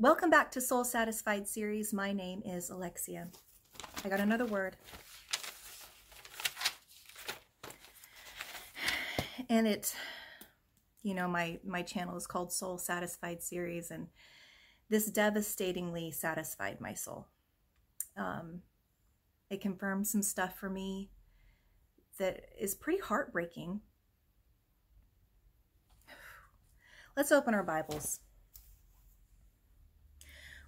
Welcome back to Soul Satisfied series. My name is Alexia. I got another word. And it, you know, my, my channel is called Soul Satisfied series, and this devastatingly satisfied my soul. Um, it confirmed some stuff for me that is pretty heartbreaking. Let's open our Bibles.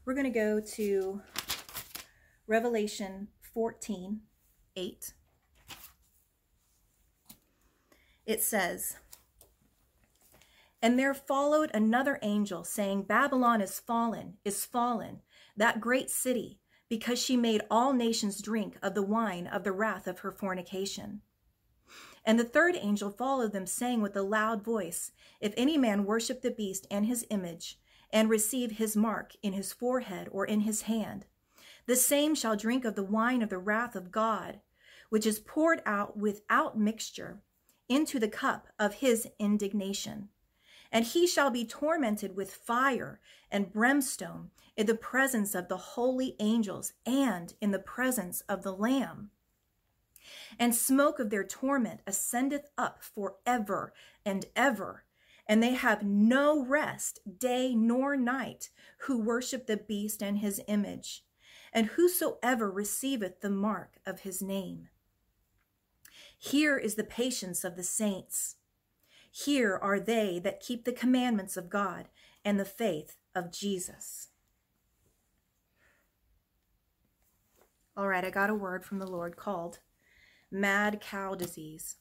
We're going to go to Revelation 14 8. It says, And there followed another angel, saying, Babylon is fallen, is fallen, that great city, because she made all nations drink of the wine of the wrath of her fornication. And the third angel followed them, saying with a loud voice, If any man worship the beast and his image, and receive his mark in his forehead or in his hand. The same shall drink of the wine of the wrath of God, which is poured out without mixture into the cup of his indignation. And he shall be tormented with fire and brimstone in the presence of the holy angels and in the presence of the Lamb. And smoke of their torment ascendeth up for ever and ever and they have no rest day nor night who worship the beast and his image, and whosoever receiveth the mark of his name. Here is the patience of the saints. Here are they that keep the commandments of God and the faith of Jesus. All right, I got a word from the Lord called mad cow disease.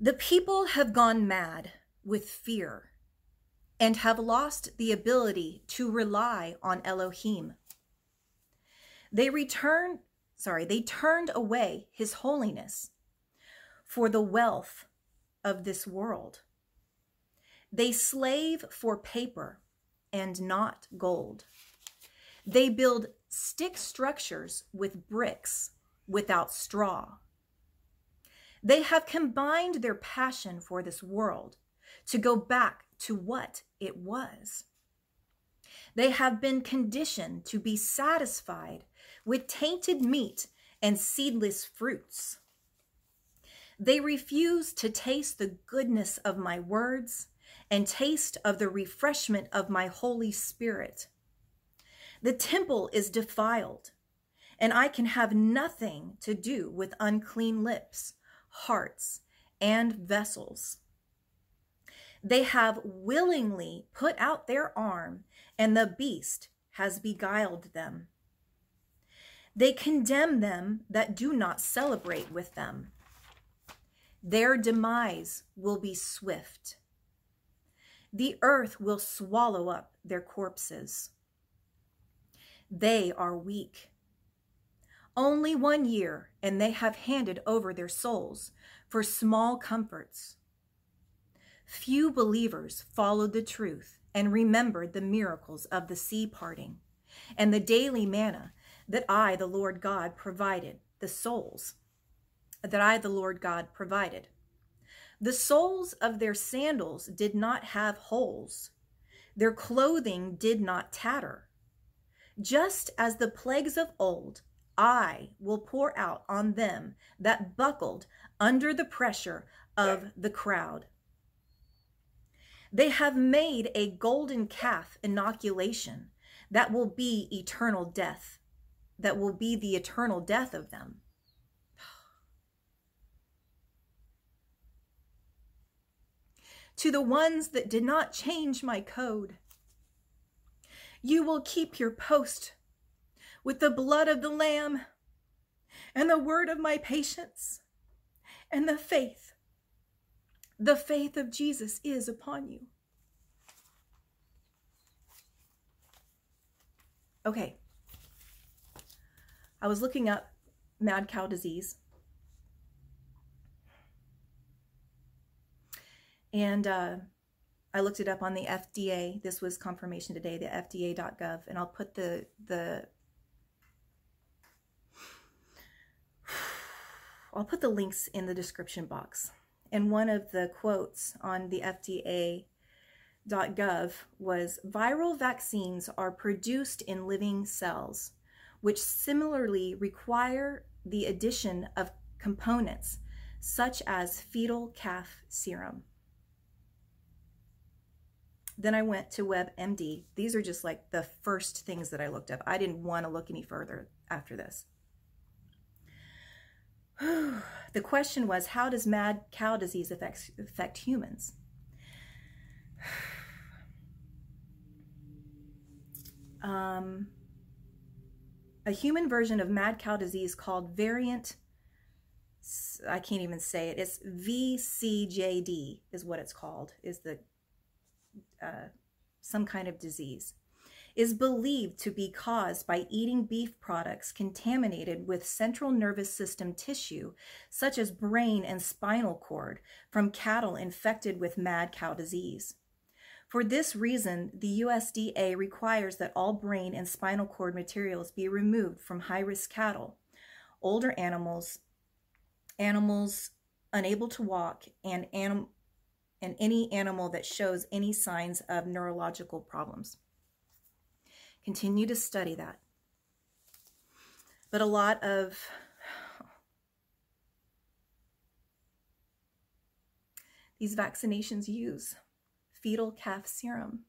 The people have gone mad with fear and have lost the ability to rely on Elohim. They returned, sorry, they turned away his holiness for the wealth of this world. They slave for paper and not gold. They build stick structures with bricks without straw. They have combined their passion for this world to go back to what it was. They have been conditioned to be satisfied with tainted meat and seedless fruits. They refuse to taste the goodness of my words and taste of the refreshment of my Holy Spirit. The temple is defiled, and I can have nothing to do with unclean lips hearts, and vessels. They have willingly put out their arm, and the beast has beguiled them. They condemn them that do not celebrate with them. Their demise will be swift. The earth will swallow up their corpses. They are weak only one year, and they have handed over their souls for small comforts. Few believers followed the truth and remembered the miracles of the sea parting and the daily manna that I, the Lord God, provided, the souls that I, the Lord God, provided. The soles of their sandals did not have holes, their clothing did not tatter. Just as the plagues of old I will pour out on them that buckled under the pressure of the crowd. They have made a golden calf inoculation that will be eternal death, that will be the eternal death of them. to the ones that did not change my code, you will keep your post with the blood of the Lamb and the word of my patience and the faith. The faith of Jesus is upon you. Okay. I was looking up mad cow disease. And uh, I looked it up on the FDA. This was confirmation today, the FDA.gov, and I'll put the the I'll put the links in the description box. And one of the quotes on the FDA.gov was viral vaccines are produced in living cells, which similarly require the addition of components such as fetal calf serum. Then I went to WebMD. These are just like the first things that I looked up. I didn't want to look any further after this. the question was how does mad cow disease affect, affect humans? Um, a human version of mad cow disease called variant I can't even say it. It's VCJD is what it's called. Is the uh, some kind of disease is believed to be caused by eating beef products contaminated with central nervous system tissue, such as brain and spinal cord, from cattle infected with mad cow disease. For this reason, the USDA requires that all brain and spinal cord materials be removed from high risk cattle, older animals, animals unable to walk, and, anim- and any animal that shows any signs of neurological problems. Continue to study that. But a lot of these vaccinations use fetal calf serum.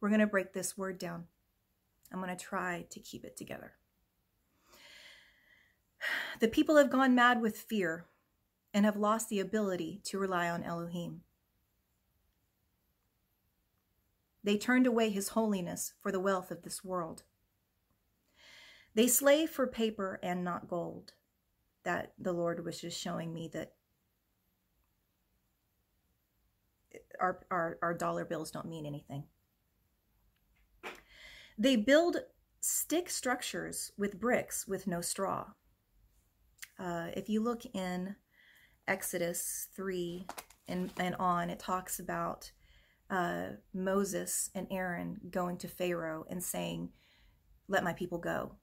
We're going to break this word down. I'm going to try to keep it together. The people have gone mad with fear and have lost the ability to rely on Elohim. They turned away his holiness for the wealth of this world. They slave for paper and not gold. That the Lord was just showing me that our, our, our dollar bills don't mean anything. They build stick structures with bricks with no straw. Uh, if you look in Exodus 3 and, and on, it talks about uh, Moses and Aaron going to Pharaoh and saying, Let my people go.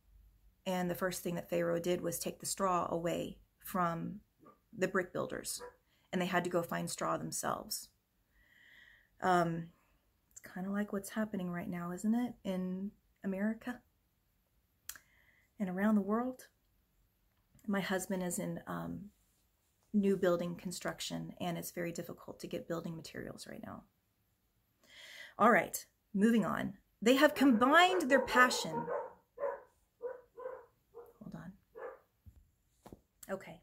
And the first thing that Pharaoh did was take the straw away from the brick builders, and they had to go find straw themselves. Um, it's kind of like what's happening right now, isn't it, in America and around the world? My husband is in um, new building construction, and it's very difficult to get building materials right now. All right, moving on. They have combined their passion Hold on. Okay.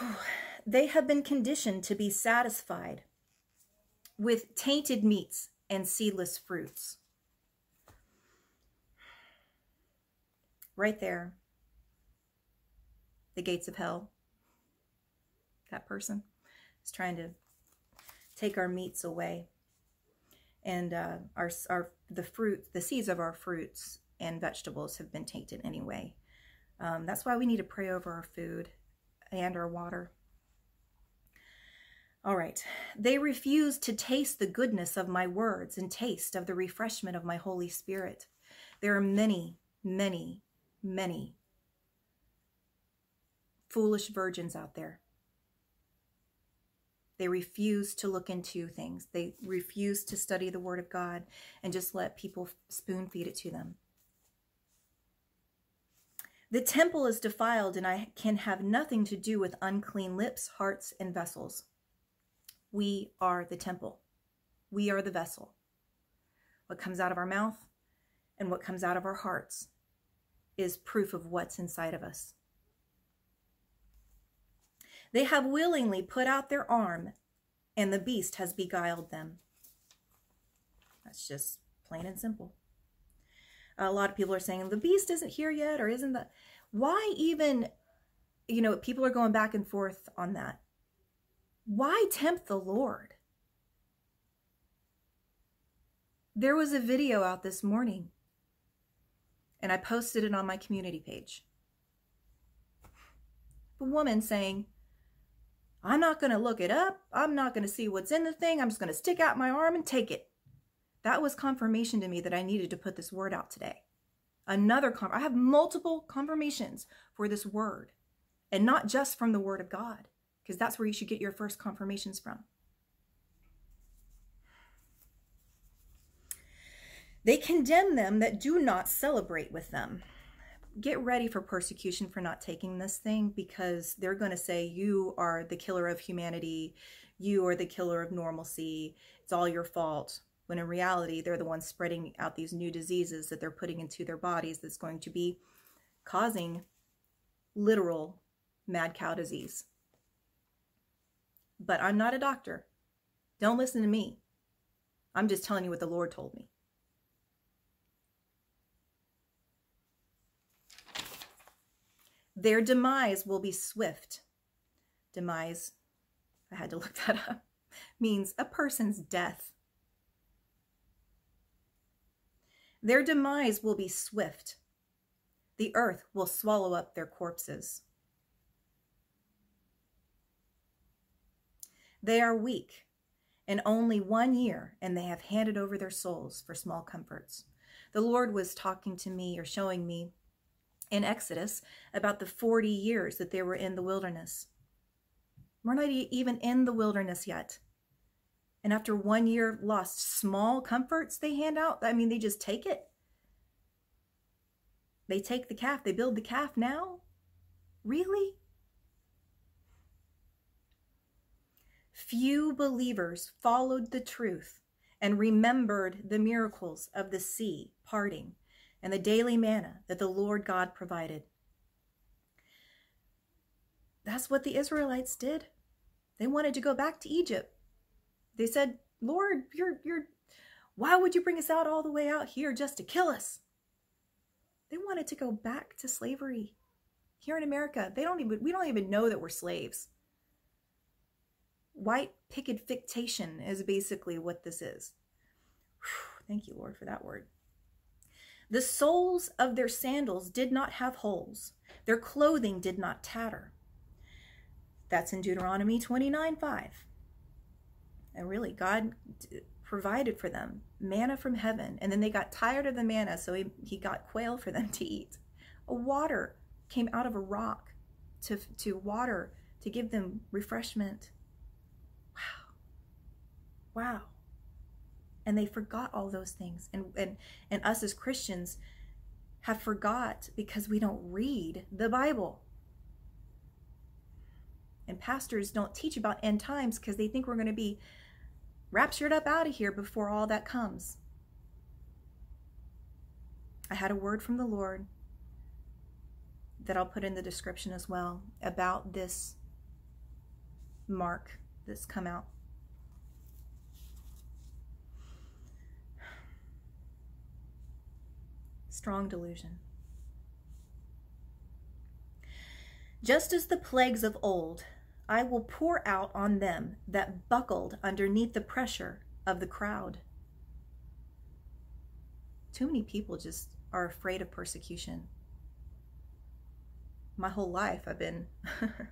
They have been conditioned to be satisfied with tainted meats and seedless fruits. Right there, the gates of hell. That person is trying to take our meats away. And uh, our, our the fruit, the seeds of our fruits and vegetables have been tainted anyway. Um, that's why we need to pray over our food and our water. All right. They refuse to taste the goodness of my words and taste of the refreshment of my Holy Spirit. There are many, many, many foolish virgins out there. They refuse to look into things. They refuse to study the Word of God and just let people spoon feed it to them. The temple is defiled, and I can have nothing to do with unclean lips, hearts, and vessels. We are the temple. We are the vessel. What comes out of our mouth and what comes out of our hearts is proof of what's inside of us. They have willingly put out their arm, and the beast has beguiled them. That's just plain and simple. A lot of people are saying the beast isn't here yet or isn't that why even you know people are going back and forth on that. Why tempt the lord? There was a video out this morning and i posted it on my community page. A woman saying i'm not going to look it up i'm not going to see what's in the thing i'm just going to stick out my arm and take it that was confirmation to me that I needed to put this word out today. Another, confirm I have multiple confirmations for this word, and not just from the word of God, because that's where you should get your first confirmations from. They condemn them that do not celebrate with them. Get ready for persecution for not taking this thing because they're going to say you are the killer of humanity. You are the killer of normalcy. It's all your fault. When in reality, they're the ones spreading out these new diseases that they're putting into their bodies that's going to be causing literal mad cow disease. But I'm not a doctor. Don't listen to me. I'm just telling you what the Lord told me. Their demise will be swift. Demise, I had to look that up, means a person's death. Their demise will be swift. The earth will swallow up their corpses. They are weak, and only one year, and they have handed over their souls for small comforts. The Lord was talking to me or showing me in Exodus about the 40 years that they were in the wilderness. We're not even in the wilderness yet. And after one year lost small comforts they hand out, I mean, they just take it. They take the calf, they build the calf now? Really? Few believers followed the truth and remembered the miracles of the sea parting and the daily manna that the Lord God provided. That's what the Israelites did. They wanted to go back to Egypt. They said, Lord, you're, you're, why would you bring us out all the way out here just to kill us? They wanted to go back to slavery here in America. They don't even, we don't even know that we're slaves. White picket fictation is basically what this is. Whew, thank you, Lord, for that word. The soles of their sandals did not have holes, their clothing did not tatter. That's in Deuteronomy 29 5. And really, God provided for them manna from heaven. And then they got tired of the manna, so he, he got quail for them to eat. A water came out of a rock to, to water to give them refreshment. Wow. Wow and they forgot all those things. And and and us as christians have forgot because we don't read the bible. And pastors don't teach about end times because they think we're going to be raptured up out of here before all that comes. I had a word from the lord that i'll put in the description as well about this mark that's come out strong delusion. Just as the plagues of old, I will pour out on them that buckled underneath the pressure of the crowd. Too many people just are afraid of persecution. My whole life, I've been. I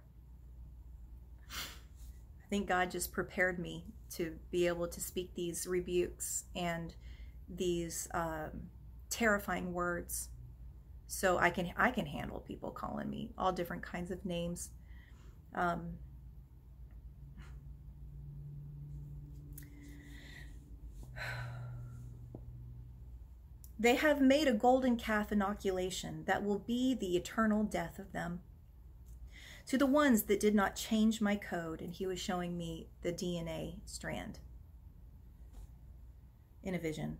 think God just prepared me to be able to speak these rebukes and these um, terrifying words. So I can I can handle people calling me all different kinds of names. Um, They have made a golden calf inoculation that will be the eternal death of them. To the ones that did not change my code, and he was showing me the DNA strand in a vision.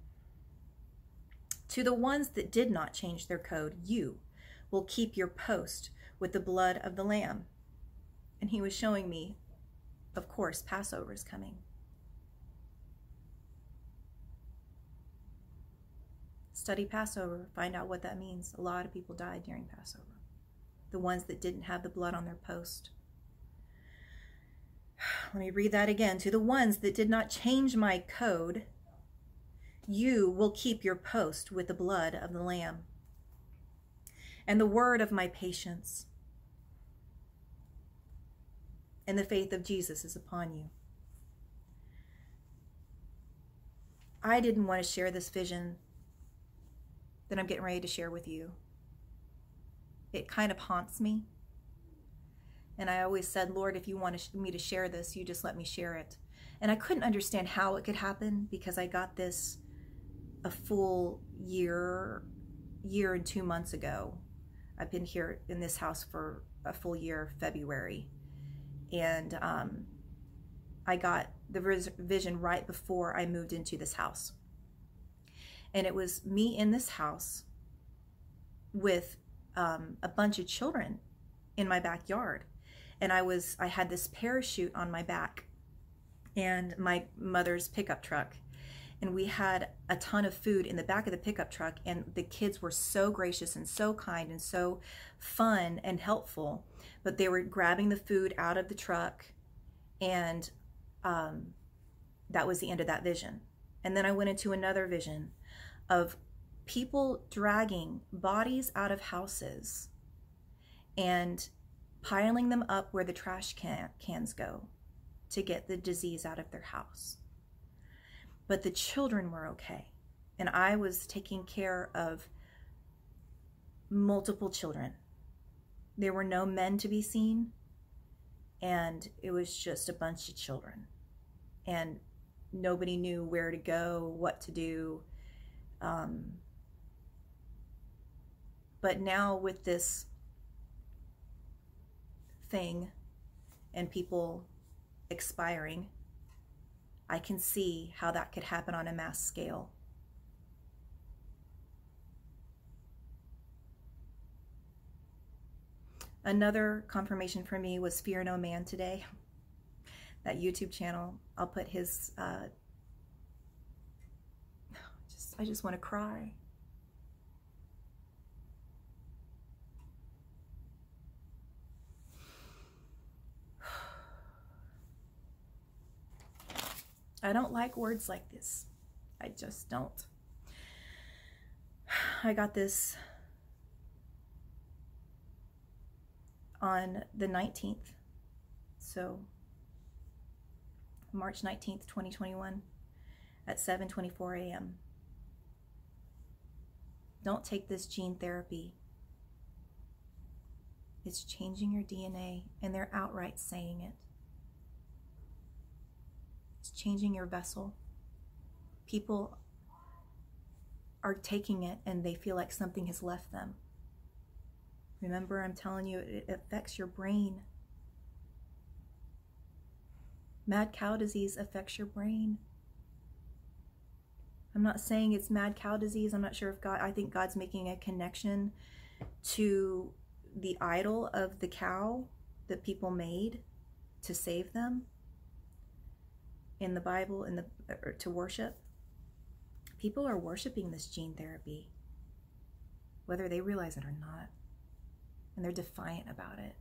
To the ones that did not change their code, you will keep your post with the blood of the Lamb. And he was showing me, of course, Passover is coming. Study Passover, find out what that means. A lot of people died during Passover. The ones that didn't have the blood on their post. Let me read that again. To the ones that did not change my code, you will keep your post with the blood of the Lamb and the word of my patience. And the faith of Jesus is upon you. I didn't want to share this vision that I'm getting ready to share with you. It kind of haunts me. And I always said, Lord, if you want me to share this, you just let me share it. And I couldn't understand how it could happen because I got this a full year, year and two months ago. I've been here in this house for a full year, February. And um, I got the vision right before I moved into this house. And it was me in this house with um, a bunch of children in my backyard. And I was, I had this parachute on my back and my mother's pickup truck. And we had a ton of food in the back of the pickup truck. And the kids were so gracious and so kind and so fun and helpful. But they were grabbing the food out of the truck. And um, that was the end of that vision. And then I went into another vision of people dragging bodies out of houses and piling them up where the trash can, cans go to get the disease out of their house. But the children were okay. And I was taking care of multiple children. There were no men to be seen, and it was just a bunch of children. And nobody knew where to go, what to do. Um, but now with this thing and people expiring, I can see how that could happen on a mass scale. Another confirmation for me was Fear No Man today. That YouTube channel. I'll put his. Uh, just I just want to cry. I don't like words like this. I just don't. I got this on the 19th. So March 19th, 2021 at 7:24 a.m. Don't take this gene therapy. It's changing your DNA and they're outright saying it. It's changing your vessel. People are taking it and they feel like something has left them. Remember, I'm telling you, it affects your brain. Mad cow disease affects your brain. I'm not saying it's mad cow disease. I'm not sure if God, I think God's making a connection to the idol of the cow that people made to save them in the Bible in the to worship. People are worshiping this gene therapy, whether they realize it or not, and they're defiant about it.